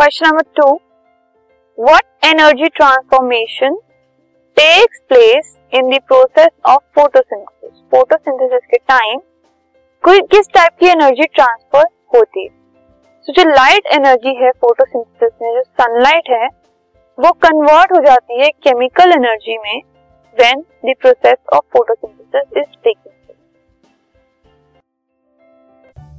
Question number two what energy transformation takes place in the process of photosynthesis photosynthesis के time किस type की energy transfer होती है? तो जो लाइट एनर्जी है फोटोसिंथेसिस में, जो सनलाइट है, वो कन्वर्ट हो जाती है केमिकल एनर्जी में when the process of photosynthesis is